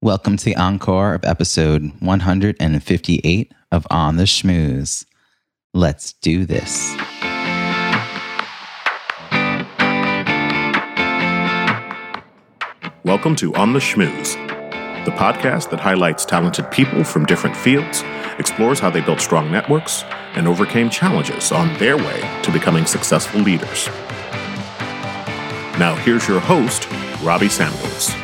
Welcome to the encore of episode 158 of On the Schmooze. Let's do this. Welcome to On the Schmooze, the podcast that highlights talented people from different fields, explores how they built strong networks, and overcame challenges on their way to becoming successful leaders. Now, here's your host, Robbie Samuels.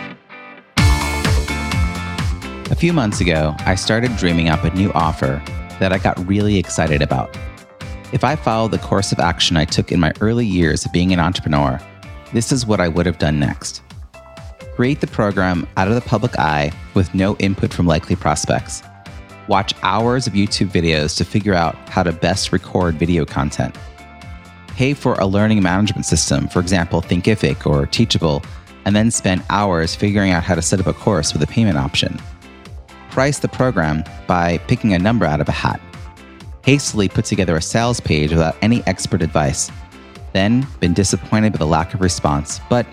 A few months ago, I started dreaming up a new offer that I got really excited about. If I followed the course of action I took in my early years of being an entrepreneur, this is what I would have done next. Create the program out of the public eye with no input from likely prospects. Watch hours of YouTube videos to figure out how to best record video content. Pay for a learning management system, for example, Thinkific or Teachable, and then spend hours figuring out how to set up a course with a payment option price the program by picking a number out of a hat. Hastily put together a sales page without any expert advice. Then been disappointed by the lack of response, but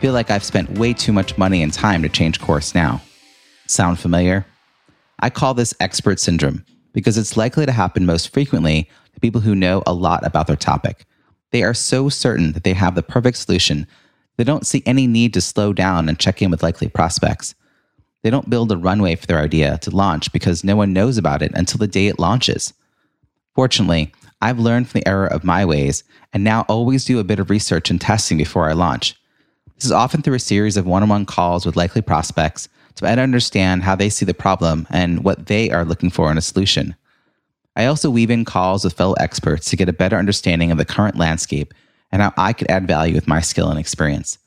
feel like I've spent way too much money and time to change course now. Sound familiar? I call this expert syndrome because it's likely to happen most frequently to people who know a lot about their topic. They are so certain that they have the perfect solution, they don't see any need to slow down and check in with likely prospects. They don't build a runway for their idea to launch because no one knows about it until the day it launches. Fortunately, I've learned from the error of my ways and now always do a bit of research and testing before I launch. This is often through a series of one on one calls with likely prospects to better understand how they see the problem and what they are looking for in a solution. I also weave in calls with fellow experts to get a better understanding of the current landscape and how I could add value with my skill and experience.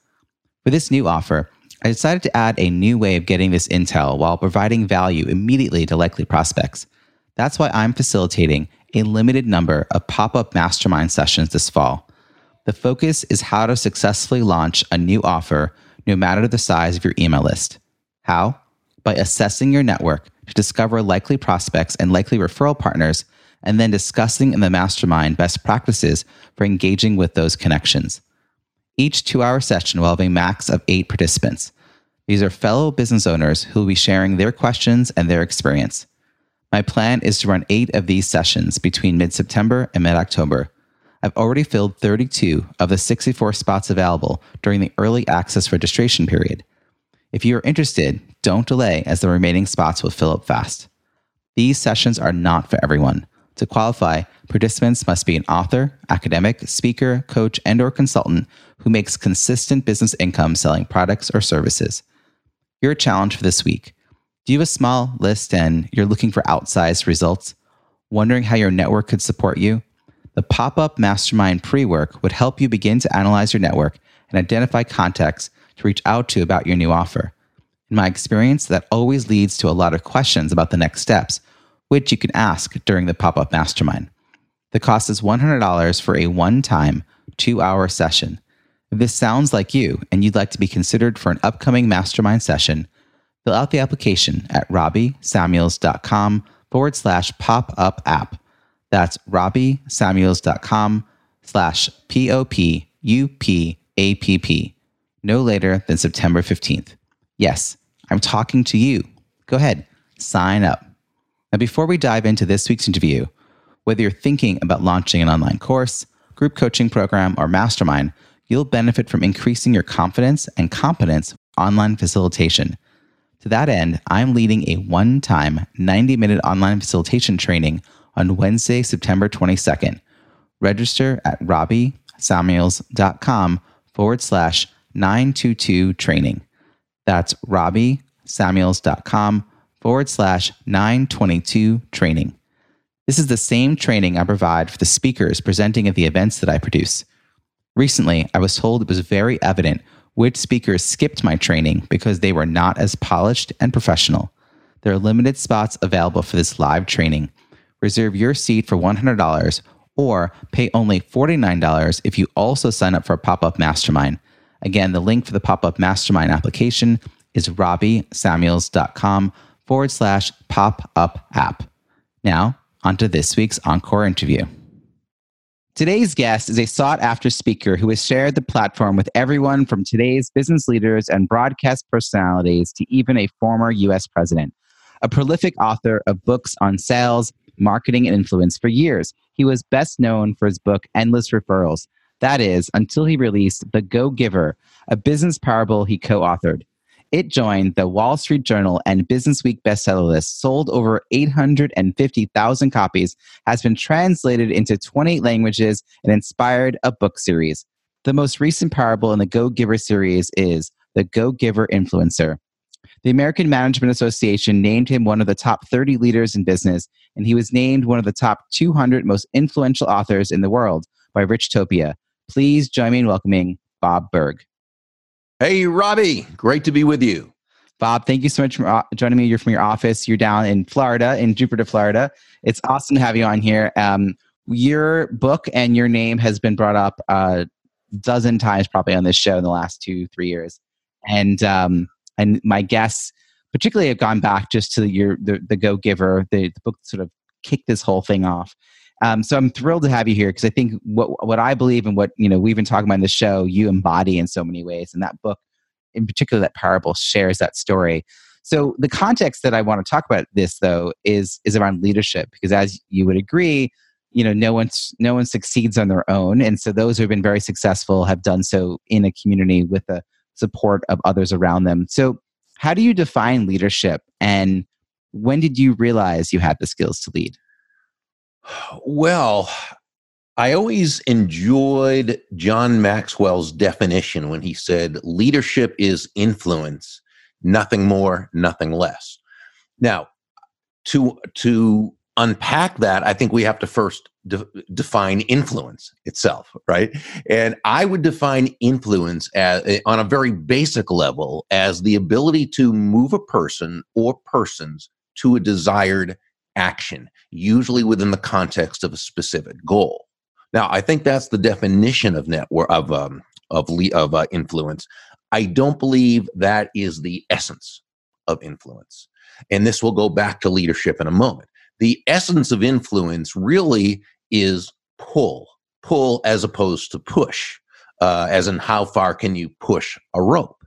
For this new offer, I decided to add a new way of getting this intel while providing value immediately to likely prospects. That's why I'm facilitating a limited number of pop up mastermind sessions this fall. The focus is how to successfully launch a new offer no matter the size of your email list. How? By assessing your network to discover likely prospects and likely referral partners, and then discussing in the mastermind best practices for engaging with those connections. Each two hour session will have a max of eight participants. These are fellow business owners who will be sharing their questions and their experience. My plan is to run eight of these sessions between mid September and mid October. I've already filled 32 of the 64 spots available during the early access registration period. If you are interested, don't delay as the remaining spots will fill up fast. These sessions are not for everyone. To qualify, participants must be an author, academic, speaker, coach, and or consultant who makes consistent business income selling products or services. Your challenge for this week. Do you have a small list and you're looking for outsized results? Wondering how your network could support you? The pop up mastermind pre work would help you begin to analyze your network and identify contacts to reach out to about your new offer. In my experience, that always leads to a lot of questions about the next steps, which you can ask during the pop up mastermind. The cost is $100 for a one time, two hour session. If this sounds like you and you'd like to be considered for an upcoming mastermind session, fill out the application at robbiesamuels.com forward slash pop up app. That's robbiesamuels.com slash P O P U P A P P. No later than September 15th. Yes, I'm talking to you. Go ahead, sign up. Now, before we dive into this week's interview, whether you're thinking about launching an online course, group coaching program, or mastermind, you'll benefit from increasing your confidence and competence online facilitation. To that end, I'm leading a one time 90 minute online facilitation training on Wednesday, September 22nd. Register at robbiesamuels.com forward slash 922 training. That's robbiesamuels.com forward slash 922 training. This is the same training I provide for the speakers presenting at the events that I produce. Recently, I was told it was very evident which speakers skipped my training because they were not as polished and professional. There are limited spots available for this live training. Reserve your seat for $100 or pay only $49 if you also sign up for a pop up mastermind. Again, the link for the pop up mastermind application is robbiesamuels.com forward slash pop up app. Now, on to this week's Encore interview. Today's guest is a sought after speaker who has shared the platform with everyone from today's business leaders and broadcast personalities to even a former US president. A prolific author of books on sales, marketing, and influence for years, he was best known for his book Endless Referrals. That is, until he released The Go Giver, a business parable he co authored. It joined the Wall Street Journal and Business Week bestseller list, sold over 850,000 copies, has been translated into 28 languages, and inspired a book series. The most recent parable in the Go Giver series is The Go Giver Influencer. The American Management Association named him one of the top 30 leaders in business, and he was named one of the top 200 most influential authors in the world by Richtopia. Please join me in welcoming Bob Burg. Hey, Robbie, great to be with you. Bob, thank you so much for uh, joining me. You're from your office. You're down in Florida, in Jupiter, Florida. It's awesome to have you on here. Um, your book and your name has been brought up a dozen times probably on this show in the last two, three years. And um, and my guests, particularly, have gone back just to your the, the Go Giver, the, the book sort of kicked this whole thing off. Um, so I'm thrilled to have you here because I think what what I believe and what you know we've been talking about in the show, you embody in so many ways, and that book, in particular, that parable shares that story. So the context that I want to talk about this though is is around leadership because as you would agree, you know no one's no one succeeds on their own, and so those who have been very successful have done so in a community with the support of others around them. So how do you define leadership, and when did you realize you had the skills to lead? Well, I always enjoyed John Maxwell's definition when he said leadership is influence, nothing more, nothing less. Now, to to unpack that, I think we have to first de- define influence itself, right? And I would define influence as, on a very basic level as the ability to move a person or persons to a desired action, usually within the context of a specific goal. Now, I think that's the definition of network of um, of of uh, influence. I don't believe that is the essence of influence, and this will go back to leadership in a moment. The essence of influence really is pull, pull as opposed to push, uh, as in how far can you push a rope.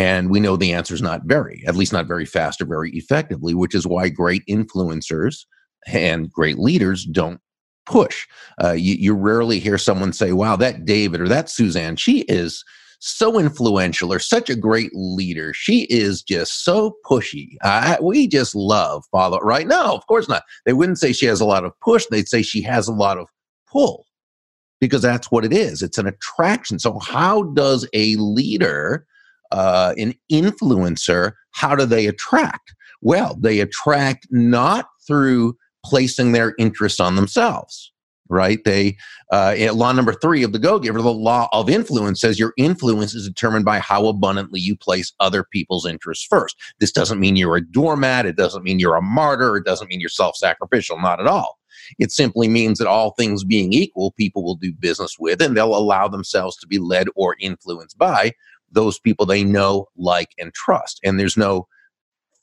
And we know the answer is not very, at least not very fast or very effectively, which is why great influencers and great leaders don't push. Uh, you, you rarely hear someone say, wow, that David or that Suzanne, she is so influential or such a great leader. She is just so pushy. We just love follow. Right? No, of course not. They wouldn't say she has a lot of push. They'd say she has a lot of pull because that's what it is. It's an attraction. So, how does a leader uh, an influencer, how do they attract? Well, they attract not through placing their interest on themselves, right? They, uh, law number three of the Go Giver, the law of influence says your influence is determined by how abundantly you place other people's interests first. This doesn't mean you're a doormat. It doesn't mean you're a martyr. It doesn't mean you're self sacrificial. Not at all. It simply means that all things being equal, people will do business with and they'll allow themselves to be led or influenced by those people they know, like, and trust. And there's no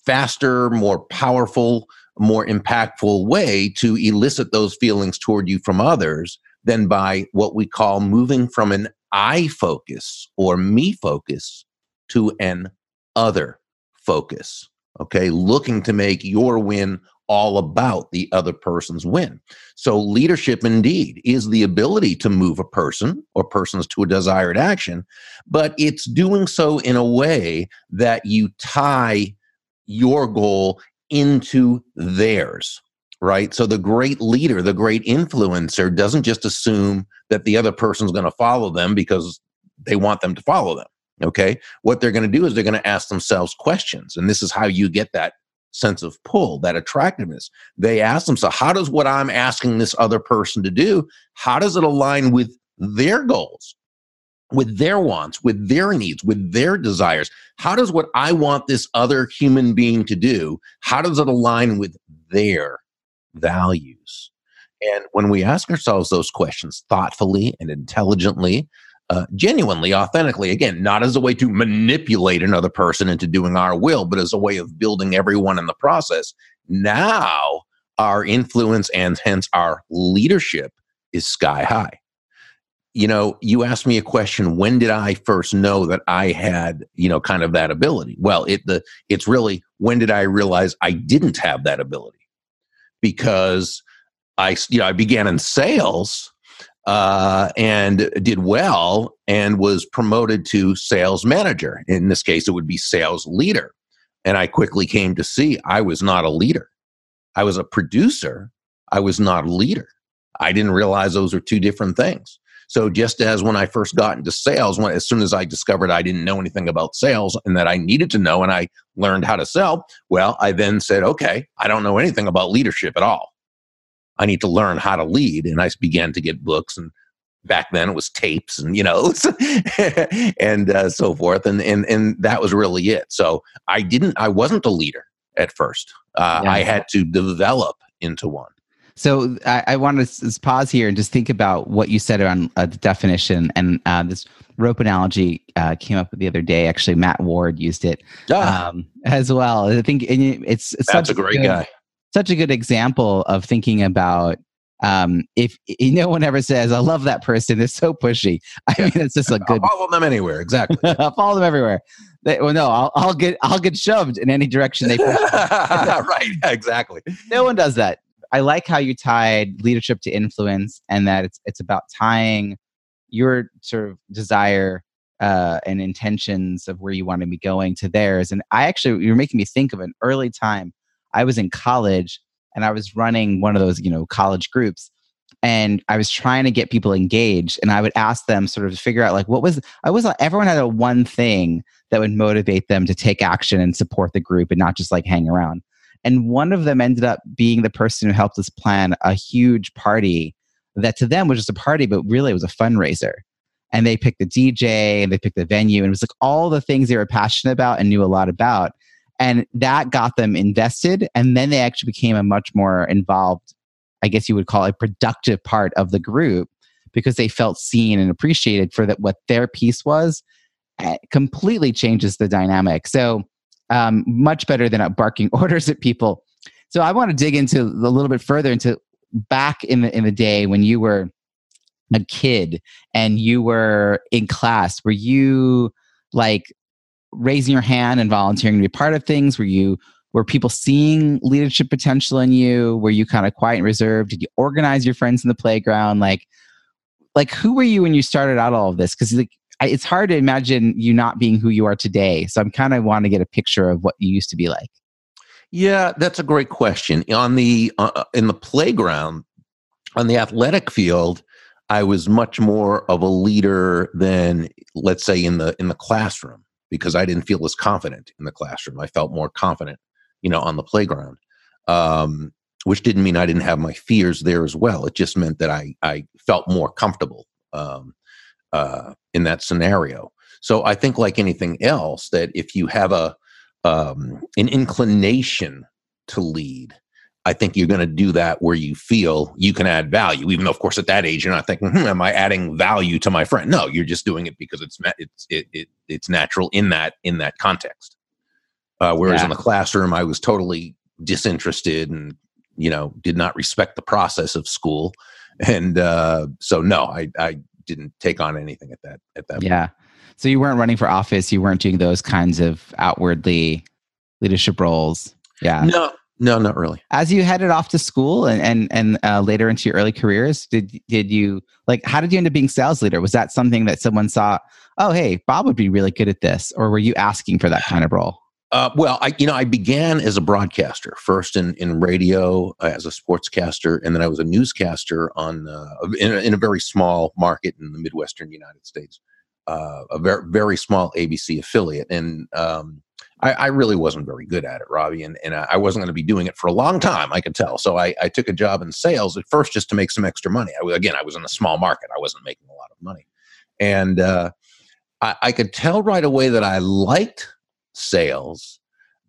faster, more powerful, more impactful way to elicit those feelings toward you from others than by what we call moving from an I focus or me focus to an other focus. Okay, looking to make your win all about the other person's win. So, leadership indeed is the ability to move a person or persons to a desired action, but it's doing so in a way that you tie your goal into theirs, right? So, the great leader, the great influencer doesn't just assume that the other person's going to follow them because they want them to follow them. Okay. What they're going to do is they're going to ask themselves questions. And this is how you get that sense of pull, that attractiveness. They ask themselves, how does what I'm asking this other person to do, how does it align with their goals, with their wants, with their needs, with their desires? How does what I want this other human being to do, how does it align with their values? And when we ask ourselves those questions thoughtfully and intelligently, uh, genuinely, authentically, again, not as a way to manipulate another person into doing our will, but as a way of building everyone in the process. Now, our influence and hence our leadership is sky high. You know, you asked me a question, when did I first know that I had, you know, kind of that ability? Well, it the it's really when did I realize I didn't have that ability? Because I you know, I began in sales uh, and did well and was promoted to sales manager. In this case, it would be sales leader. And I quickly came to see I was not a leader. I was a producer. I was not a leader. I didn't realize those are two different things. So just as when I first got into sales, when as soon as I discovered I didn't know anything about sales and that I needed to know and I learned how to sell, well, I then said, okay, I don't know anything about leadership at all. I need to learn how to lead. And I began to get books and back then it was tapes and you know and uh, so forth and, and and that was really it so i didn't i wasn't a leader at first uh, yeah. i had to develop into one so I, I want to pause here and just think about what you said around uh, the definition and uh, this rope analogy uh, came up the other day. Actually, Matt Ward used it ah. um, as well. I think it's, it's that's a great good, guy such a good example of thinking about um, if no one ever says, "I love that person," they're so pushy. I yeah. mean, it's just a good. I'll follow them anywhere. Exactly. I'll follow them everywhere. They, well, no, I'll, I'll, get I'll get shoved in any direction they push. right. Exactly. No one does that. I like how you tied leadership to influence, and that it's it's about tying your sort of desire uh, and intentions of where you want to be going to theirs. And I actually, you're making me think of an early time I was in college and I was running one of those, you know, college groups and I was trying to get people engaged and I would ask them sort of figure out like what was I was everyone had a one thing that would motivate them to take action and support the group and not just like hang around. And one of them ended up being the person who helped us plan a huge party that to them was just a party, but really it was a fundraiser. And they picked the DJ and they picked the venue and it was like all the things they were passionate about and knew a lot about and that got them invested and then they actually became a much more involved i guess you would call it productive part of the group because they felt seen and appreciated for that what their piece was it completely changes the dynamic. So um, much better than barking orders at people. So i want to dig into a little bit further into back in the in the day when you were a kid and you were in class were you like raising your hand and volunteering to be part of things? Were you were people seeing leadership potential in you? Were you kind of quiet and reserved? Did you organize your friends in the playground? Like, like who were you when you started out all of this? Because like, it's hard to imagine you not being who you are today. So I'm kind of want to get a picture of what you used to be like. Yeah, that's a great question. On the uh, uh, in the playground, on the athletic field, I was much more of a leader than let's say in the in the classroom because I didn't feel as confident in the classroom. I felt more confident, you know, on the playground. Um, which didn't mean I didn't have my fears there as well. It just meant that I I felt more comfortable um, uh, in that scenario. So I think, like anything else, that if you have a um, an inclination to lead, I think you're going to do that where you feel you can add value. Even though, of course, at that age, you're not thinking, hmm, "Am I adding value to my friend?" No, you're just doing it because it's it's it, it it's natural in that in that context. Uh, whereas yeah. in the classroom, I was totally disinterested and you know did not respect the process of school, and uh, so no, I I didn't take on anything at that at that. Yeah. Point. So you weren't running for office. You weren't doing those kinds of outwardly leadership roles. Yeah. No, no, not really. As you headed off to school and and and uh, later into your early careers, did did you like? How did you end up being sales leader? Was that something that someone saw? Oh, hey, Bob would be really good at this, or were you asking for that kind of role? Uh, well, I you know I began as a broadcaster first in in radio uh, as a sportscaster, and then I was a newscaster on uh, in, a, in a very small market in the midwestern United States, uh, a very very small ABC affiliate, and um, I, I, really wasn't very good at it, Robbie, and, and I wasn't going to be doing it for a long time. I could tell. So I, I took a job in sales at first just to make some extra money. I, again, I was in a small market. I wasn't making a lot of money, and uh, I, I, could tell right away that I liked sales,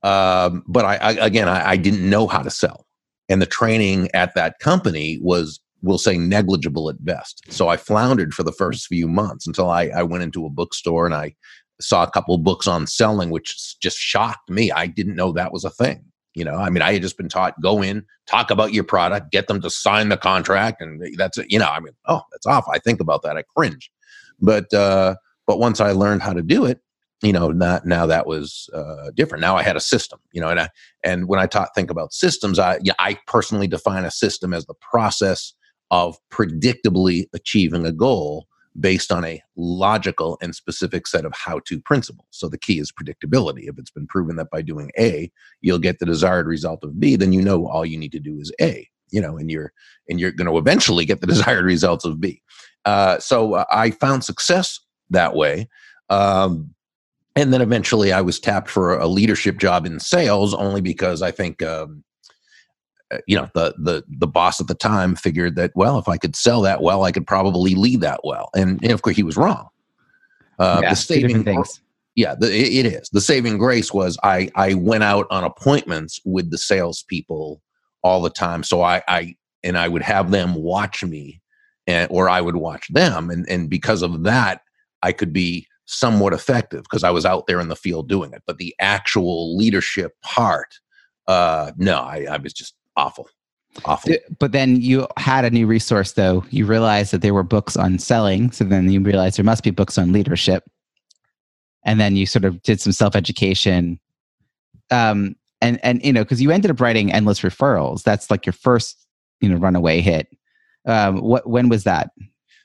um, but I, again I, didn't know how to sell, and the training at that company was we'll say negligible at best. So I floundered for the first few months until I, I went into a bookstore and I saw a couple books on selling, which just shocked me. I didn't know that was a thing. You know, I mean, I had just been taught go in, talk about your product, get them to sign the contract, and that's it. You know, I mean, oh, that's awful. I think about that, I cringe. But uh, but once I learned how to do it, you know, not, now that was uh, different. Now I had a system, you know, and I, and when I taught think about systems, I yeah, I personally define a system as the process of predictably achieving a goal based on a logical and specific set of how to principles. So the key is predictability. If it's been proven that by doing A, you'll get the desired result of B, then you know all you need to do is A, you know, and you're, and you're going to eventually get the desired results of B. Uh, so uh, I found success that way. Um, and then eventually I was tapped for a leadership job in sales only because I think, um, you know the the the boss at the time figured that well if I could sell that well I could probably lead that well and, and of course he was wrong. Uh, yeah, the saving things. Yeah, the, it, is the saving grace was I I went out on appointments with the salespeople all the time, so I I and I would have them watch me, and or I would watch them, and and because of that I could be somewhat effective because I was out there in the field doing it. But the actual leadership part, uh, no, I, I was just awful. Awful. But then you had a new resource though. You realized that there were books on selling so then you realized there must be books on leadership. And then you sort of did some self-education. Um and and you know because you ended up writing endless referrals. That's like your first you know runaway hit. Um what when was that?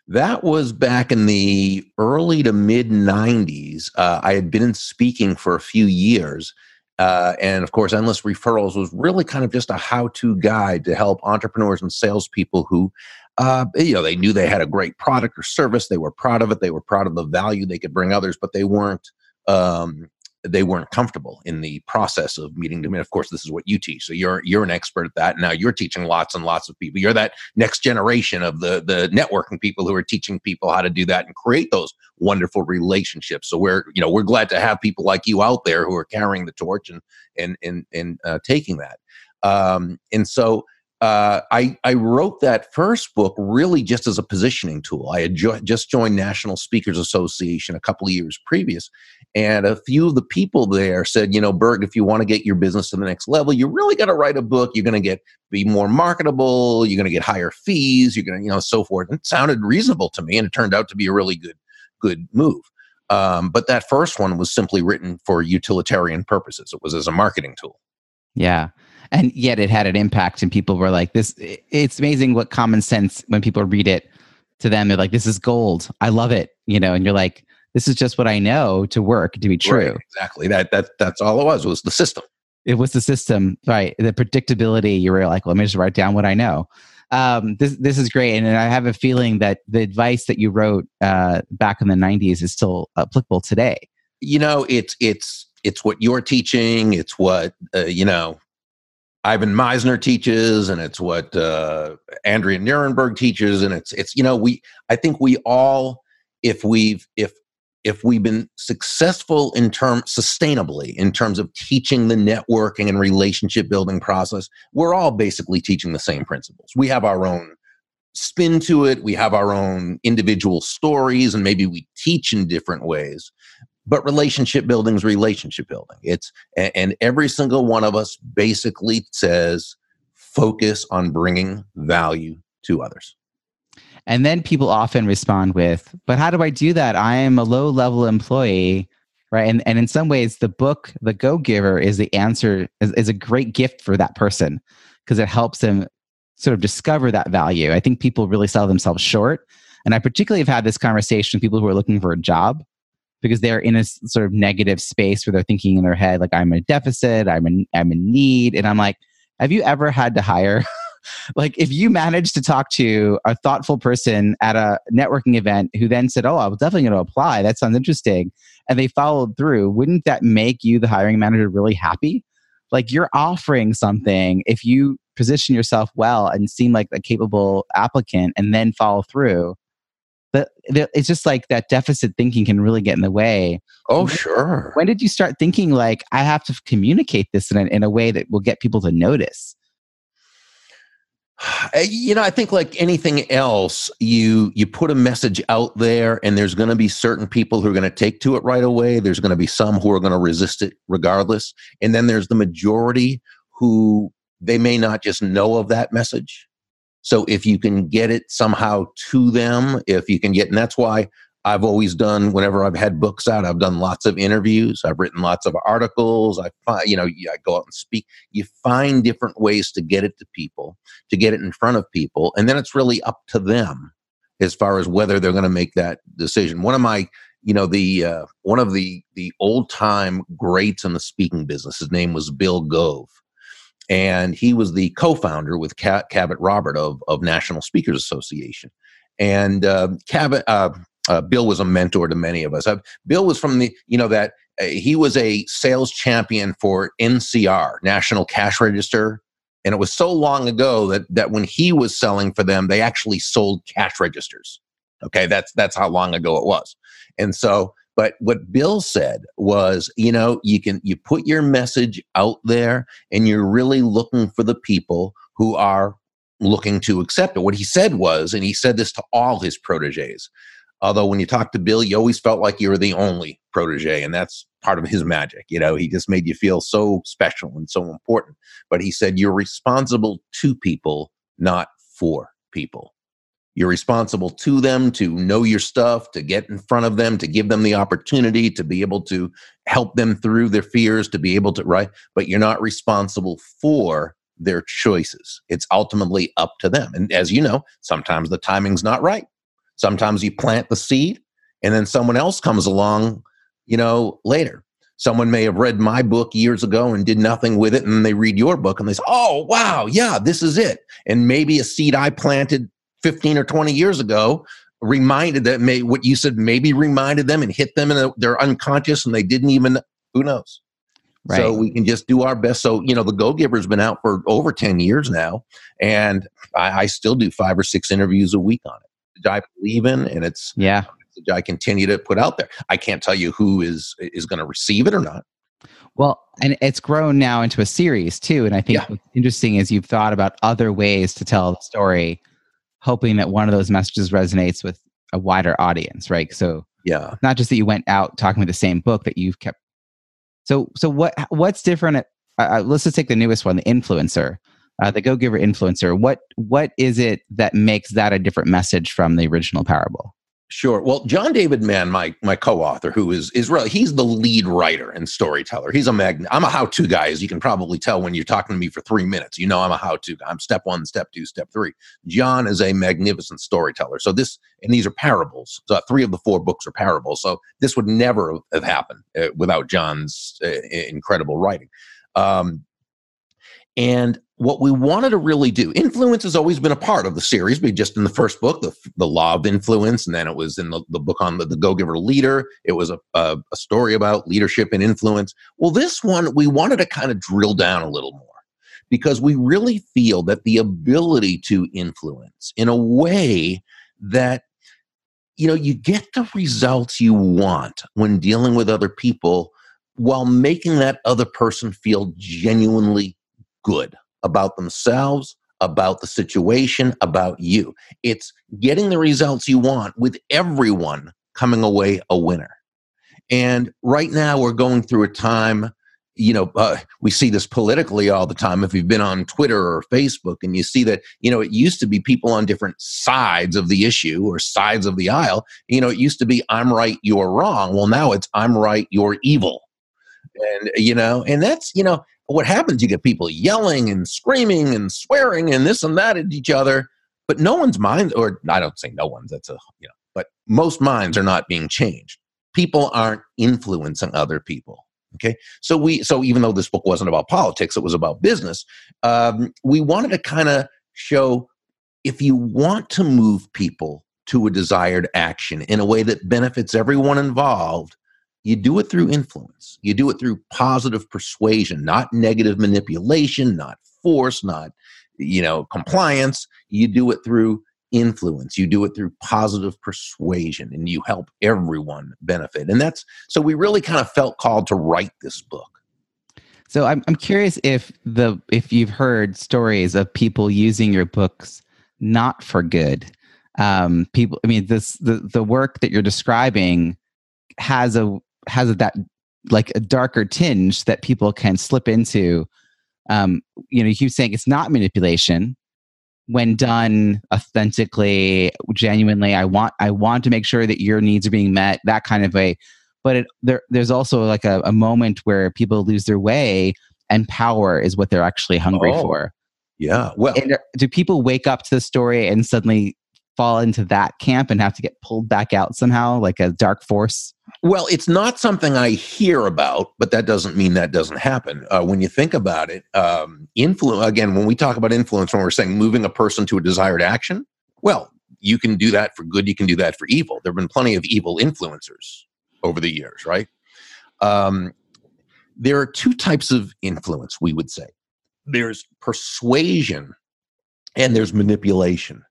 That was back in the early to mid 90s uh, i had been speaking for a few years uh, and of course, Endless Referrals was really kind of just a how to guide to help entrepreneurs and salespeople who, uh, you know, they knew they had a great product or service. They were proud of it. They were proud of the value they could bring others, but they weren't um, they weren't comfortable in the process of meeting them. And of course, this is what you teach. So you're you're an expert at that. Now you're teaching lots and lots of people. You're that next generation of the the networking people who are teaching people how to do that and create those wonderful relationships. So we're you know we're glad to have people like you out there who are carrying the torch and and and and uh, taking that. Um, and so uh, I, I wrote that first book really just as a positioning tool. I had jo- just joined National Speakers Association a couple of years previous, and a few of the people there said, you know, Burg, if you want to get your business to the next level, you really got to write a book. You're going to get be more marketable. You're going to get higher fees. You're going to, you know, so forth. And it sounded reasonable to me, and it turned out to be a really good good move. Um, but that first one was simply written for utilitarian purposes. It was as a marketing tool. Yeah and yet it had an impact and people were like this it's amazing what common sense when people read it to them they're like this is gold. I love it you know and you're like this is just what i know to work to be true. right, exactly. That that that's all it was was the system. It was the system right the predictability. You were like let me just write down what i know. Um, this this is great, and I have a feeling that the advice that you wrote uh, back in the '90s is still applicable today. You know, it's it's it's what you're teaching. It's what uh, you know Ivan Misner teaches, and it's what uh, Andrea Nierenberg teaches, and it's it's you know we I think we all if we've if if we've been successful in term sustainably in terms of teaching the networking and relationship building process, we're all basically teaching the same principles. We have our own spin to it, we have our own individual stories, and maybe we teach in different ways but relationship building is relationship building. It's and every single one of us basically says focus on bringing value to others. And then people often respond with but how do i do that? I am a low level employee right? And, and in some ways the book the go giver is the answer is, is a great gift for that person because it helps them sort of discover that value. I think people really sell themselves short and i particularly have had this conversation with people who are looking for a job because they're in a sort of negative space where they're thinking in their head like I'm a deficit, I'm in I'm in need, and I'm like, have you ever had to hire? like if you managed to talk to a thoughtful person at a networking event who then said, "Oh, I was definitely going to apply. That sounds interesting," and they followed through, wouldn't that make you, the hiring manager, really happy? Like you're offering something if you position yourself well and seem like a capable applicant, and then follow through but it's just like that deficit thinking can really get in the way. Oh, sure. When did you start thinking like I have to communicate this in a, in a way that will get people to notice? Eh, you know, I think like anything else, you you put a message out there, and there's going to be certain people who are going to take to it right away. There's going to be some who are going to resist it regardless, and then there's the majority who they may not just know of that message. So if you can get it somehow to them, if you can get, and that's why I've always done whenever I've had books out, I've done lots of interviews. I've written lots of articles. I find, you know, I go out and speak. You find different ways to get it to people, to get it in front of people, and then it's really up to them as far as whether they're going to make that decision. One of my, you know, the uh, one of the the old time greats in the speaking business. His name was Bill Gove, and he was the co-founder with Cavett Robert of of National Speakers Association. And uh, Cavett, uh, uh, Bill was a mentor to many of us. Uh, Bill was from the, you know, that uh, he was a sales champion for NCR, National Cash Register. And it was so long ago that, that when he was selling for them, they actually sold cash registers. Okay, that's that's how long ago it was. And so, but what Bill said was, you know, you can you put your message out there and you're really looking for the people who are looking to accept it. What he said was, and he said this to all his proteges, Although when you talk to Bill, you always felt like you were the only protege, and that's part of his magic. You know, he just made you feel so special and so important. But he said you're responsible to people, not for people. You're responsible to them to know your stuff, to get in front of them, to give them the opportunity, to be able to help them through their fears, to be able to, right? But you're not responsible for their choices. It's ultimately up to them. And as you know, sometimes the timing's not right. Sometimes you plant the seed and then someone else comes along, you know, later. Someone may have read my book years ago and did nothing with it, and they read your book and they say, Oh, wow, yeah, this is it. And maybe a seed I planted 15 or 20 years ago reminded that may, what you said maybe reminded them and hit them and they're unconscious and they didn't even, who knows? Right. So we can just do our best. So, you know, the Go Giver's been out for over 10 years now, and I, I still do five or six interviews a week on it. I believe in, and it's yeah. I continue to put out there. I can't tell you who is is going to receive it or not. Well, and it's grown now into a series too. And I think yeah. what's interesting is you've thought about other ways to tell the story, hoping that one of those messages resonates with a wider audience, right? So yeah, not just that you went out talking with the same book that you've kept. So so what what's different? At, uh, let's just take the newest one, the influencer uh, the Go Giver influencer. What what is it that makes that a different message from the original parable? Sure. Well, John David Mann, my my co-author, who is is really he's the lead writer and storyteller. He's a mag. I'm a how-to guy, as you can probably tell when you're talking to me for three minutes. You know, I'm a how-to guy. I'm step one, step two, step three. John is a magnificent storyteller. So this and these are parables. So three of the four books are parables. So this would never have happened uh, without John's uh, incredible writing. Um, and what we wanted to really do, influence has always been a part of the series, but just in the first book, the, the law of influence, and then it was in the, the book on the, the Go Giver leader. It was a, a, a story about leadership and influence. Well, this one, we wanted to kind of drill down a little more because we really feel that the ability to influence in a way that you know you get the results you want when dealing with other people while making that other person feel genuinely good about themselves, about the situation, about you. It's getting the results you want with everyone coming away a winner. And right now, we're going through a time, you know, uh, we see this politically all the time. If you've been on Twitter or Facebook and you see that, you know, it used to be people on different sides of the issue or sides of the aisle. You know, it used to be, I'm right, you're wrong. Well, now it's, I'm right, you're evil. And, you know, and that's, you know, what happens? You get people yelling and screaming and swearing and this and that at each other, but no one's mind, or I don't say no one's, that's a, you know, but most minds are not being changed. People aren't influencing other people. Okay. So we, so even though this book wasn't about politics, it was about business, um, we wanted to kind of show if you want to move people to a desired action in a way that benefits everyone involved, you do it through influence. You do it through positive persuasion, not negative manipulation, not force, not you know compliance. You do it through influence. You do it through positive persuasion, and you help everyone benefit. And that's so we really kind of felt called to write this book. So I'm I'm curious if the if you've heard stories of people using your books not for good. Um, people, I mean, this the the work that you're describing has a has that like a darker tinge that people can slip into um, you know, you keep saying it's not manipulation when done authentically, genuinely. I want I want to make sure that your needs are being met. That kind of way. But it, there, there's also like a, a moment where people lose their way, and power is what they're actually hungry Oh. for. Yeah. Well, And do people wake up to the story and suddenly fall into that camp and have to get pulled back out somehow, like a dark force? Well, it's not something I hear about, but that doesn't mean that doesn't happen. Uh, when you think about it, um, influence again, when we talk about influence, when we're saying moving a person to a desired action, well, you can do that for good, you can do that for evil. There have been plenty of evil influencers over the years, right? Um, there are two types of influence, we would say there's persuasion and there's manipulation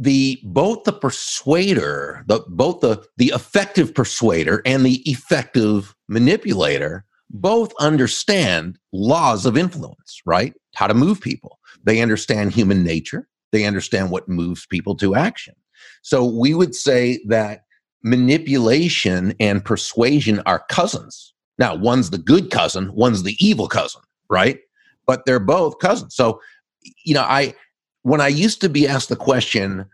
the both the persuader the both the the effective persuader and the effective manipulator both understand laws of influence right? How to move people. They understand human nature. They understand what moves people to action. So we would say that manipulation and persuasion are cousins. Now one's the good cousin one's the evil cousin right? But they're both cousins. So you know i when I used to be asked the question,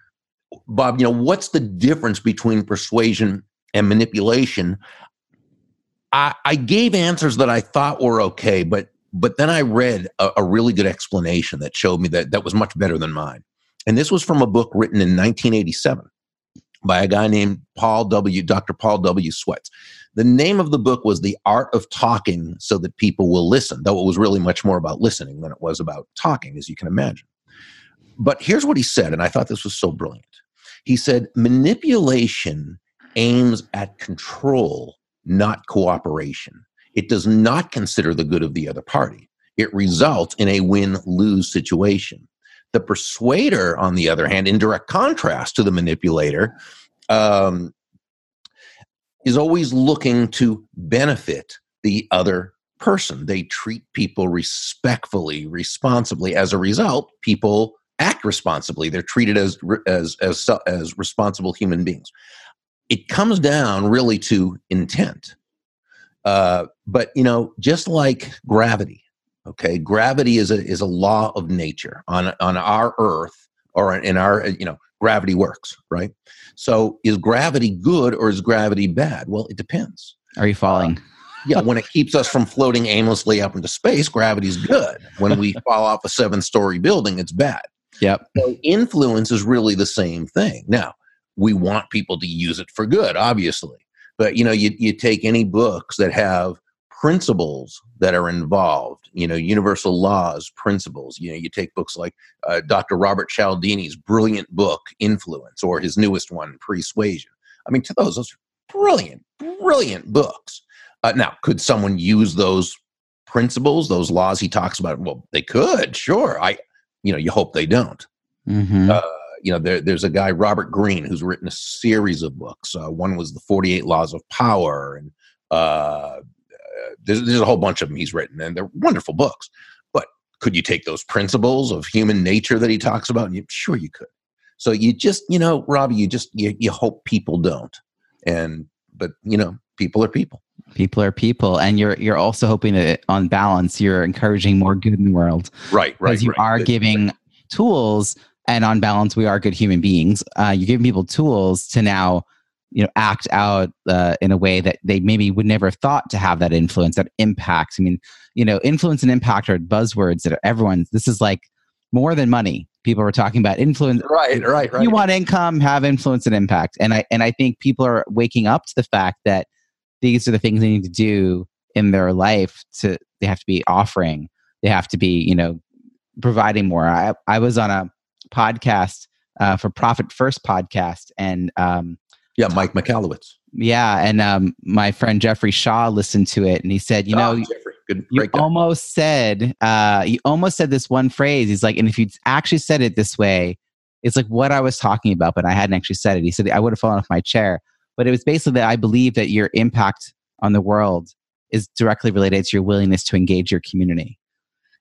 Bob, you know, what's the difference between persuasion and manipulation? I, I gave answers that I thought were okay, but but then I read a, a really good explanation that showed me that that was much better than mine. And this was from a book written in 1987 by a guy named Paul W. Dr. Paul W. Swets. The name of the book was The Art of Talking So That People Will Listen, though it was really much more about listening than it was about talking, as you can imagine. But here's what he said, and I thought this was so brilliant. He said, manipulation aims at control, not cooperation. It does not consider the good of the other party. It results in a win lose situation. The persuader, on the other hand, in direct contrast to the manipulator, um, is always looking to benefit the other person. They treat people respectfully, responsibly. As a result, people act responsibly. They're treated as as as as responsible human beings. It comes down really to intent. Uh, but you know, just like gravity, okay, gravity is a is a law of nature on on our Earth or in our you know gravity works, right? So is gravity good or is gravity bad? Well, it depends. Are you falling? Yeah, when it keeps us from floating aimlessly up into space, gravity's good. When we fall off a seven story building, it's bad. Yep. So influence is really the same thing. Now, we want people to use it for good, obviously. But you know, you, you take any books that have principles that are involved, you know, universal laws, principles. You know, you take books like uh, Dr. Robert Cialdini's brilliant book, Influence, or his newest one, Persuasion. I mean, to those, those are brilliant, brilliant books. Uh, now, could someone use those principles, those laws he talks about? Well, they could, sure. I, you know, you hope they don't. Mm-hmm. Uh, you know, there, there's a guy, Robert Greene, who's written a series of books. Uh, one was the 48 Laws of Power, and uh, there's, there's a whole bunch of them he's written, and they're wonderful books. But could you take those principles of human nature that he talks about? And you, sure, you could. So you just, you know, Robbie, you just you, you hope people don't, and but you know, people are people. People are people, and you're you're also hoping that on balance, you're encouraging more good in the world Right, right. because you right. are giving tools, and on balance, we are good human beings. Uh, you're giving people tools to now, you know, act out uh, in a way that they maybe would never have thought to have that influence, that impact. I mean, you know, influence and impact are buzzwords that are everyone's. This is like more than money. People are talking about influence. Right, right, right. You want income, have influence and impact, and I and I think people are waking up to the fact that these are the things they need to do in their life. To they have to be offering. They have to be, you know, providing more. I I was on a podcast uh, for Profit First podcast, and um, yeah, Mike Michalowicz. yeah, and um, my friend Jeffrey Shaw listened to it, and he said, you know, Oh, Jeffrey, good, you almost said uh you almost said this one phrase he's like and if you'd actually said it this way it's like what i was talking about but i hadn't actually said it he said i would have fallen off my chair but it was basically that i believe that your impact on the world is directly related to your willingness to engage your community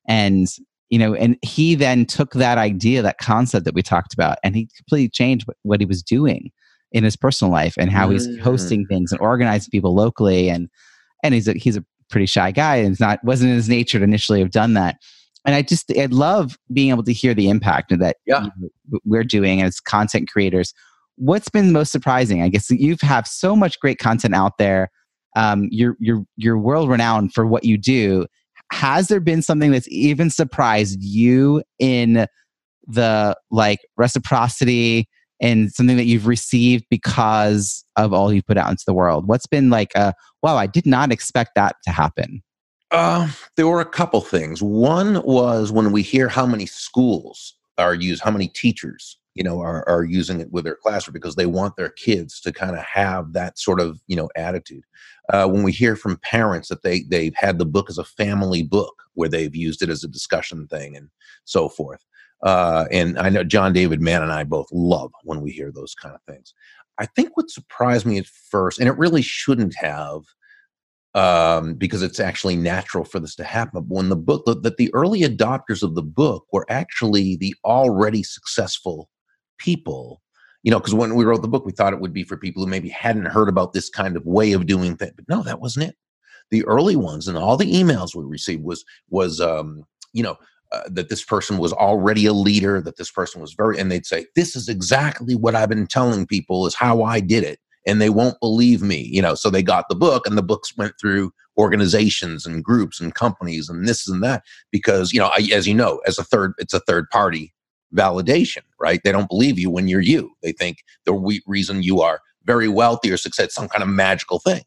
and you know and he then took that idea that concept that we talked about and he completely changed what, what he was doing in his personal life and how he's Mm. hosting things and organizing people locally and and he's a he's a pretty shy guy and it's not wasn't in his nature to initially have done that. And I just I love being able to hear the impact that yeah. we're doing as content creators. What's been most surprising? I guess you have so much great content out there. Um, you're you're you're world renowned for what you do. Has there been something that's even surprised you in the like reciprocity and something that you've received because of all you put out into the world? What's been like a wow, I did not expect that to happen? Uh, there were a couple things. One was when we hear how many schools are used, how many teachers, you know, are, are using it with their classroom because they want their kids to kind of have that sort of, you know, attitude. Uh, when we hear from parents that they they've had the book as a family book where they've used it as a discussion thing and so forth. Uh, and I know John David Mann and I both love when we hear those kind of things. I think what surprised me at first, and it really shouldn't have, um, because it's actually natural for this to happen. But when the book, that the early adopters of the book were actually the already successful people, you know, because when we wrote the book, we thought it would be for people who maybe hadn't heard about this kind of way of doing things. But no, that wasn't it. The early ones and all the emails we received was was um, you know uh, that this person was already a leader, that this person was very, and they'd say, "This is exactly what I've been telling people is how I did it," and they won't believe me, you know. So they got the book, and the books went through organizations and groups and companies and this and that because you know, I, as you know, as a third, it's a third party validation, right? They don't believe you when you're you. They think the re- reason you are very wealthy or success some kind of magical thing,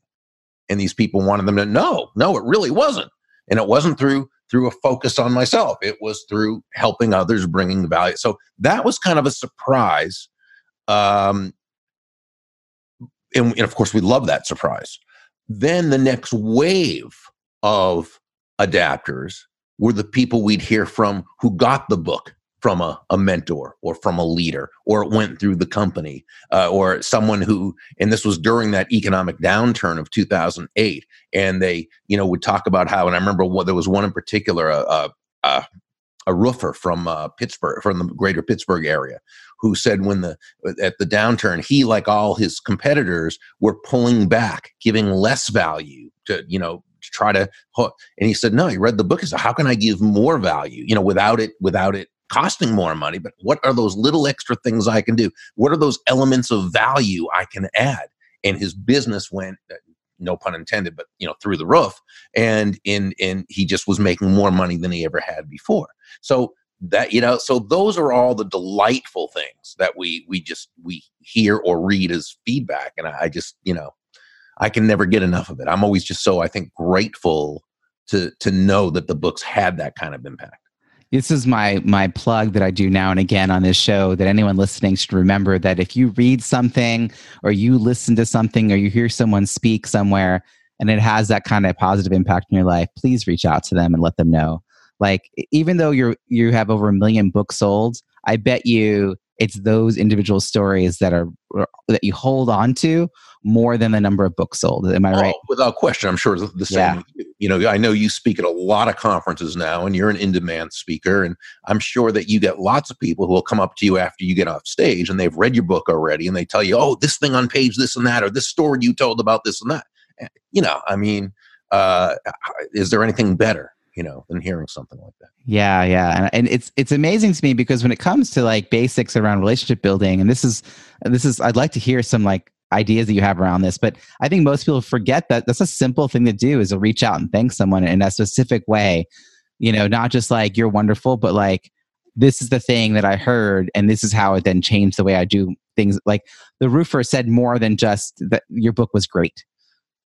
and these people wanted them to know, no, it really wasn't, and it wasn't through through a focus on myself. It was through helping others, bringing value. So that was kind of a surprise. Um, and, and of course, we love that surprise. Then the next wave of adapters were the people we'd hear from who got the book from a, a mentor or from a leader or it went through the company uh, or someone who and this was during that economic downturn of 2008 and they you know would talk about how and i remember what there was one in particular a, a, a roofer from uh, pittsburgh from the greater pittsburgh area who said when the at the downturn he like all his competitors were pulling back giving less value to you know to try to and he said no he read the book he said how can i give more value you know without it without it costing more money, but what are those little extra things I can do? What are those elements of value I can add? And his business went, uh, no pun intended, but you know, through the roof. And in in he just was making more money than he ever had before. So that you know, so those are all the delightful things that we we just we hear or read as feedback. And I, I just, you know, I can never get enough of it. I'm always just so I think grateful to to know that the books had that kind of impact this is my my plug that I do now and again on this show that anyone listening should remember that if you read something or you listen to something or you hear someone speak somewhere and it has that kind of positive impact in your life, please reach out to them and let them know. Like even though you're you have over a million books sold, I bet you it's those individual stories that are that you hold on to more than the number of books sold. Am I oh, right? Without question, I'm sure the same. Yeah. You. know, I know you speak at a lot of conferences now, and you're an in-demand speaker, and I'm sure that you get lots of people who will come up to you after you get off stage, and they've read your book already, and they tell you, "Oh, this thing on page this and that, or this story you told about this and that." You know, I mean, uh, is there anything better? you know than hearing something like that yeah yeah and, and it's it's amazing to me because when it comes to like basics around relationship building and this is this is i'd like to hear some like ideas that you have around this but i think most people forget that that's a simple thing to do is to reach out and thank someone in a specific way. You know not just like you're wonderful but like this is the thing that i heard and this is how it then changed the way i do things. Like the roofer said more than just that your book was great.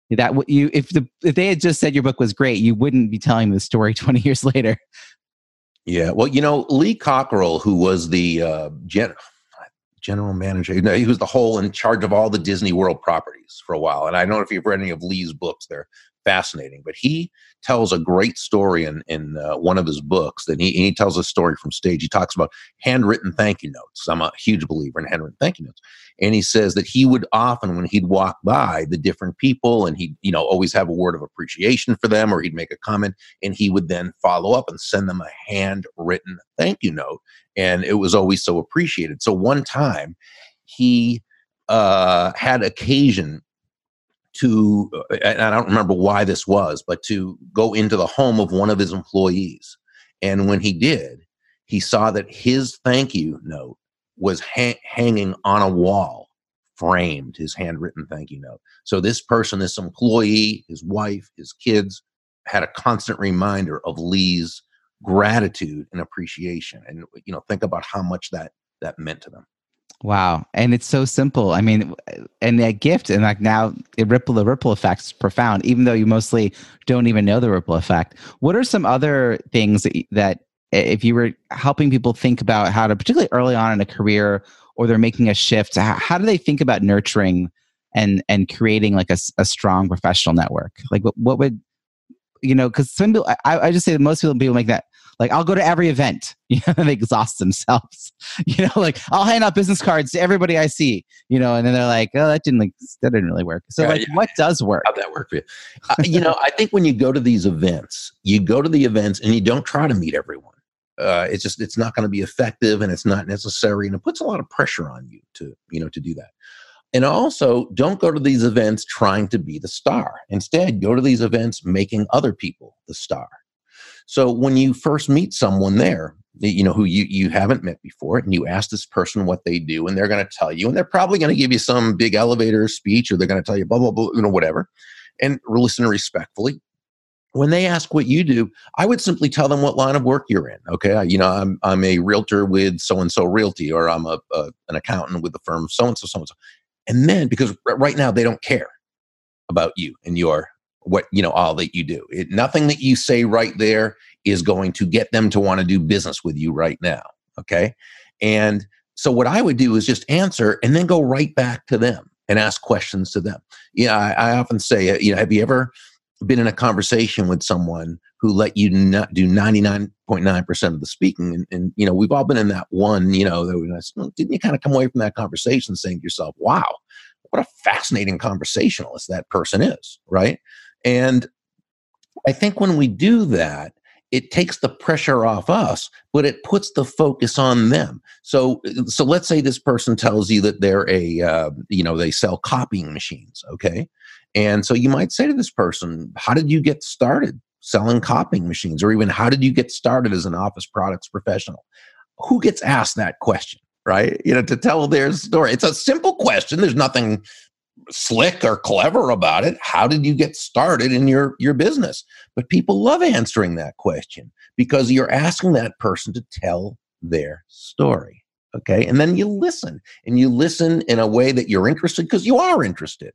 That you if the if they had just said your book was great, you wouldn't be telling the story 20 years later. Yeah, well, you know, Lee Cockerell who was the uh, gen- general manager, you know, he was the whole in charge of all the Disney World properties for a while. And I don't know if you've read any of Lee's books; they're fascinating. But he tells a great story in in uh, one of his books. That he, he tells a story from stage. He talks about handwritten thank you notes. I'm a huge believer in handwritten thank you notes. And he says that he would often, when he'd walk by the different people, and he'd you know always have a word of appreciation for them, or he'd make a comment, and he would then follow up and send them a handwritten thank you note. And it was always so appreciated. So one time, he uh, had occasion to, and I don't remember why this was, but to go into the home of one of his employees. And when he did, he saw that his thank you note was ha- hanging on a wall, framed, his handwritten thank you note. So this person, this employee, his wife, his kids, had a constant reminder of Lee's gratitude and appreciation. And you know, think about how much that that meant to them. Wow. And it's so simple. I mean, and that gift and like now it ripple the ripple effect is profound, even though you mostly don't even know the ripple effect. What are some other things that, that if you were helping people think about how to, particularly early on in a career or they're making a shift, how, how do they think about nurturing and and creating like a, a strong professional network? Like what, what would you know, because some people, I, I just say that most people people make that like I'll go to every event, you know, and they exhaust themselves. You know, like I'll hand out business cards to everybody I see, you know, and then they're like, oh, that didn't like that didn't really work. So like, yeah. what does work? How'd that work for you? uh, you know, I think when you go to these events, you go to the events and you don't try to meet everyone. Uh, it's just it's not going to be effective and it's not necessary and it puts a lot of pressure on you to you know to do that and also don't go to these events trying to be the star instead go to these events making other people the star so when you first meet someone there, you know, who you, you haven't met before, and you ask this person what they do, and they're going to tell you, and they're probably going to give you some big elevator speech, or they're going to tell you blah, blah, blah, you know, whatever, and listen respectfully. When they ask what you do, I would simply tell them what line of work you're in. Okay. You know, I'm, I'm a realtor with so and so realty, or I'm a, a, an accountant with the firm so and so, so and so. And then, because right now they don't care about you and your what you know all that you do. It, nothing that you say right there is going to get them to want to do business with you right now okay? And so what i would do is just answer and then go right back to them and ask questions to them. Yeah I, I often say you know have you ever been in a conversation with someone who let you not do 99.9% of the speaking and, and, you know we've all been in that one you know that didn't you kind of come away from that conversation saying to yourself wow what a fascinating conversationalist that person is right and I think when we do that, it takes the pressure off us, but it puts the focus on them. So, so let's say this person tells you that they're a, uh, you know, they sell copying machines. Okay. And so you might say to this person, how did you get started selling copying machines? Or even how did you get started as an office products professional? Who gets asked that question? Right. You know, to tell their story. It's a simple question. There's nothing slick or clever about it how did you get started in your your business but people love answering that question because you're asking that person to tell their story okay and then you listen and you listen in a way that you're interested because you are interested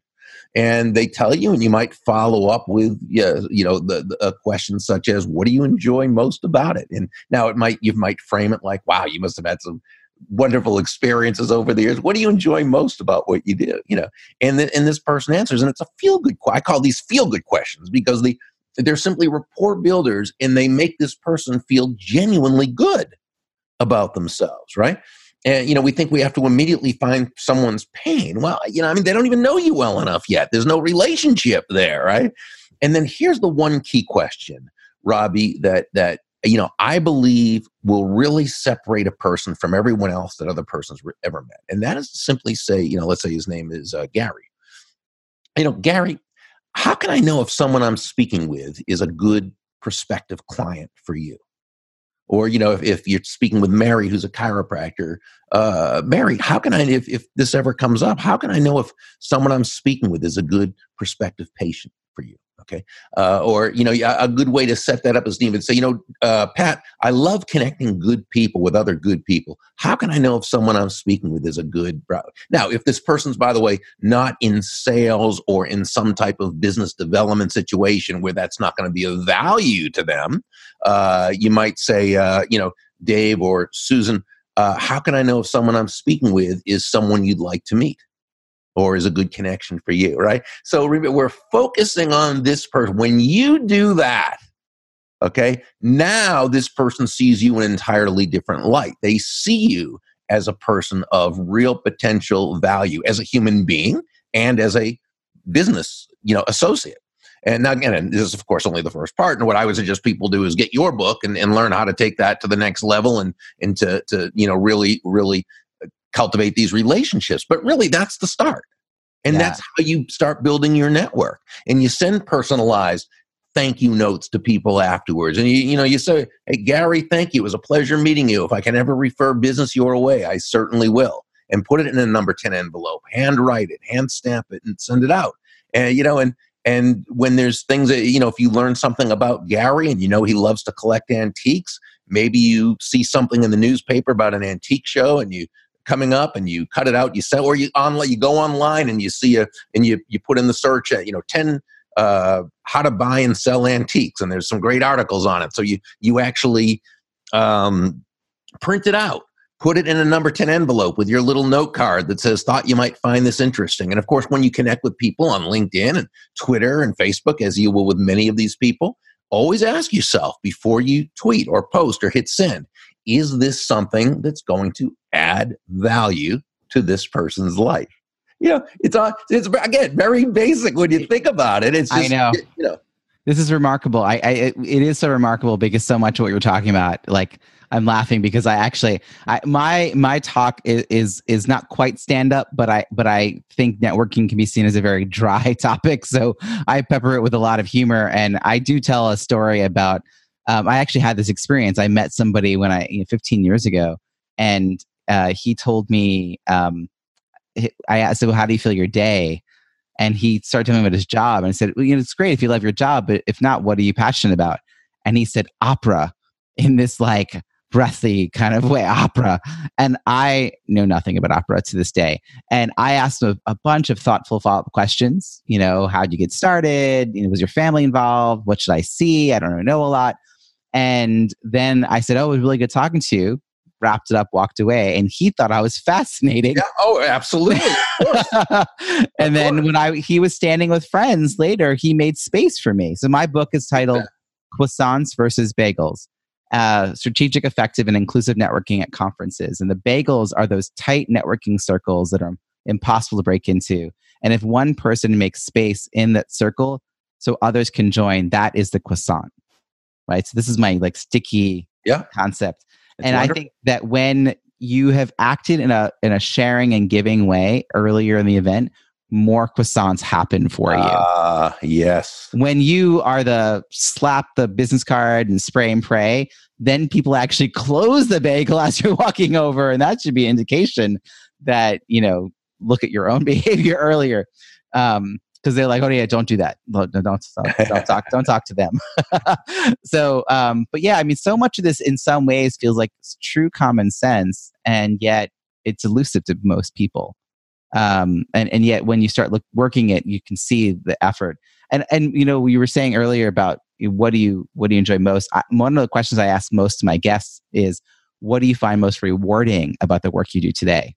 and they tell you and you might follow up with you know the, the a question such as what do you enjoy most about it and now it might you might frame it like wow you must have had some wonderful experiences over the years. What do you enjoy most about what you do? You know, and then and this person answers, and it's a feel good. I call these feel good questions because they they're simply rapport builders, and they make this person feel genuinely good about themselves, right? And you know, we think we have to immediately find someone's pain. Well, you know, I mean, they don't even know you well enough yet. There's no relationship there, right? And then here's the one key question, Robbie, that that you know, I believe will really separate a person from everyone else that other person's ever met. And that is simply say, you know, let's say his name is uh, Gary. You know, Gary, how can I know if someone I'm speaking with is a good prospective client for you? Or, you know, if, if you're speaking with Mary, who's a chiropractor, uh, Mary, how can I, if, if this ever comes up, how can I know if someone I'm speaking with is a good prospective patient for you? Okay. Uh, or, you know, a good way to set that up is to even say, you know, uh, Pat, I love connecting good people with other good people. How can I know if someone I'm speaking with is a good brother? Now, if this person's, by the way, not in sales or in some type of business development situation where that's not going to be of value to them, uh, you might say, uh, you know, Dave or Susan, uh, how can I know if someone I'm speaking with is someone you'd like to meet? Or is a good connection for you, right? So we're focusing on this person. When you do that, okay, now this person sees you in an entirely different light. They see you as a person of real potential value as a human being and as a business, you know, associate. And now, again, and this is of course only the first part. And what I would suggest people do is get your book and, and learn how to take that to the next level and and to to you know really really cultivate these relationships. But really, that's the start. And Yeah. that's how you start building your network. And you send personalized thank you notes to people afterwards. And you, you know, you say, Hey, Gary, thank you. It was a pleasure meeting you. If I can ever refer business your way, I certainly will. And put it in a number 10 envelope, hand write it, hand stamp it, and send it out. And, you know, and, and when there's things that, you know, if you learn something about Gary and you know he loves to collect antiques, maybe you see something in the newspaper about an antique show and you coming up and you cut it out, you sell, or you online, you go online and you see a, and you, you put in the search, uh, you know, 10 uh, how to buy and sell antiques, and there's some great articles on it. So you you actually um, print it out, put it in a number ten envelope with your little note card that says "Thought you might find this interesting." And of course, when you connect with people on LinkedIn and Twitter and Facebook, as you will with many of these people, always ask yourself before you tweet or post or hit send: Is this something that's going to add value to this person's life? You know, it's on. It's again very basic when you think about it. It's I know. You know, This is remarkable. I, I it, it is so remarkable because so much of what you're talking about, like I'm laughing because I actually, I, my my talk is, is is not quite stand up, but I but I think networking can be seen as a very dry topic. So I pepper it with a lot of humor, and I do tell a story about. Um, I actually had this experience. I met somebody when I you know, 15 years ago, and uh, he told me. Um, I asked, "So how do you feel your day?" and he started telling me about his job and I said, well, you know, it's great if you love your job, but if not, what are you passionate about? And he said, opera in this like breathy kind of way, opera. And I know nothing about opera to this day. And I asked him a, a bunch of thoughtful follow-up questions. You know, how'd you get started? You know, was your family involved? What should I see? I don't know a lot. And then I said, oh, it was really good talking to you. Wrapped it up, walked away. And he thought I was fascinating yeah, oh, absolutely. And then when I he was standing with friends later, he made space for me. So my book is titled Croissants versus Bagels. Uh, strategic, effective, and inclusive networking at conferences. And the bagels are those tight networking circles that are impossible to break into. And if one person makes space in that circle so others can join, that is the croissant. Right. So this is my like sticky Yeah. concept It's and wonderful. I think that when you have acted in a in a sharing and giving way earlier in the event, more croissants happen for you. Ah, yes. When you are the slap the business card and spray and pray, then people actually close the bagel as you're walking over, and that should be indication that you know look at your own behavior earlier. Um, because they're like, oh yeah, don't do that. No, don't don't, don't talk, don't talk to them. so, um, but yeah, I mean, so much of this, in some ways, feels like it's true common sense, and yet it's elusive to most people. Um, and and yet, when you start look, working it, you can see the effort. And and you know, you were saying earlier about what do you what do you enjoy most? I, one of the questions I ask most to my guests is, what do you find most rewarding about the work you do today?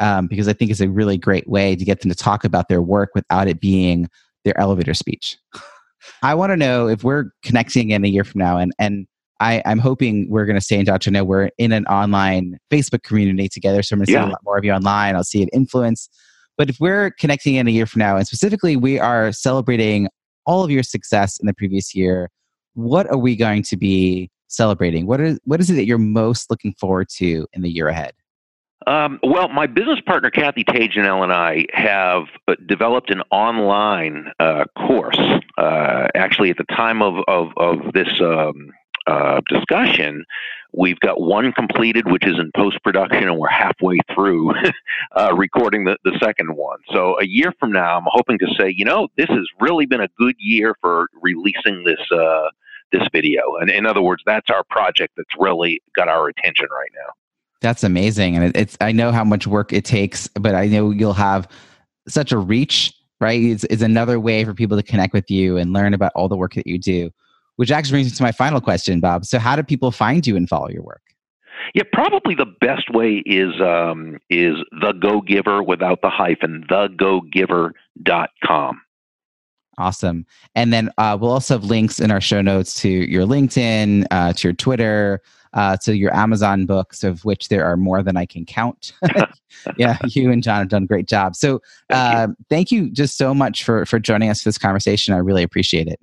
Um, because I think it's a really great way to get them to talk about their work without it being their elevator speech. I want to know if we're connecting in a year from now, and and I, I'm hoping we're going to stay in touch. I know we're in an online Facebook community together, so I'm going to see a lot more of you online. I'll see an influence. But if we're connecting in a year from now, and specifically we are celebrating all of your success in the previous year, what are we going to be celebrating? What is what is it that you're most looking forward to in the year ahead? Um, well, my business partner Kathy Tagenel and I have uh, developed an online uh, course. Uh, actually, at the time of of, of this um, uh, discussion, we've got one completed, which is in post production, and we're halfway through uh, recording the, the second one. So, a year from now, I'm hoping to say, you know, this has really been a good year for releasing this. Uh, this video, and in other words, that's our project that's really got our attention right now. That's amazing, and it's I know how much work it takes, but I know you'll have such a reach. Right, it's, it's another way for people to connect with you and learn about all the work that you do. Which actually brings me to my final question, Bob. So, how do people find you and follow your work? Yeah, probably the best way is um, is the Go Giver without the hyphen, thegogiver.com. Awesome. And then uh, we'll also have links in our show notes to your LinkedIn, uh, to your Twitter, uh, to your Amazon books, of which there are more than I can count. yeah, you and John have done a great job. So Thank you. uh, thank you just so much for for joining us for this conversation. I really appreciate it.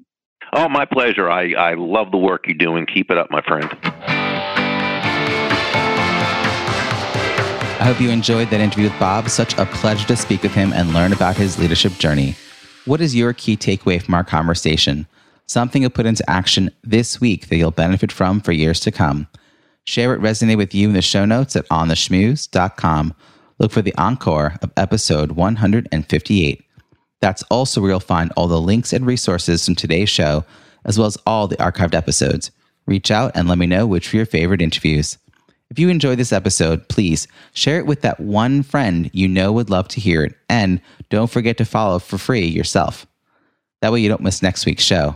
Oh, my pleasure. I, I love the work you're doing. Keep it up, my friend. I hope you enjoyed that interview with Bob. Such a pleasure to speak with him and learn about his leadership journey. What is your key takeaway from our conversation? Something you'll put into action this week that you'll benefit from for years to come. Share what resonated with you in the show notes at ontheschmooze.com. Look for the encore of episode 158. That's also where you'll find all the links and resources from today's show, as well as all the archived episodes. Reach out and let me know which were your favorite interviews. If you enjoyed this episode, please share it with that one friend you know would love to hear it. And don't forget to follow for free yourself. That way you don't miss next week's show.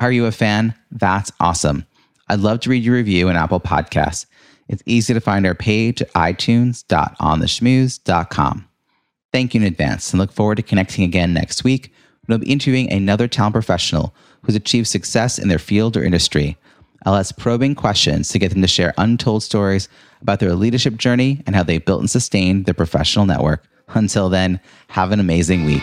Are you a fan? That's awesome. I'd love to read your review in Apple Podcasts. It's easy to find our page at itunes.ontheschmooze.com. Thank you in advance and look forward to connecting again next week when I'll be interviewing another talent professional who's achieved success in their field or industry. I'll ask probing questions to get them to share untold stories about their leadership journey and how they built and sustained their professional network. Until then, have an amazing week.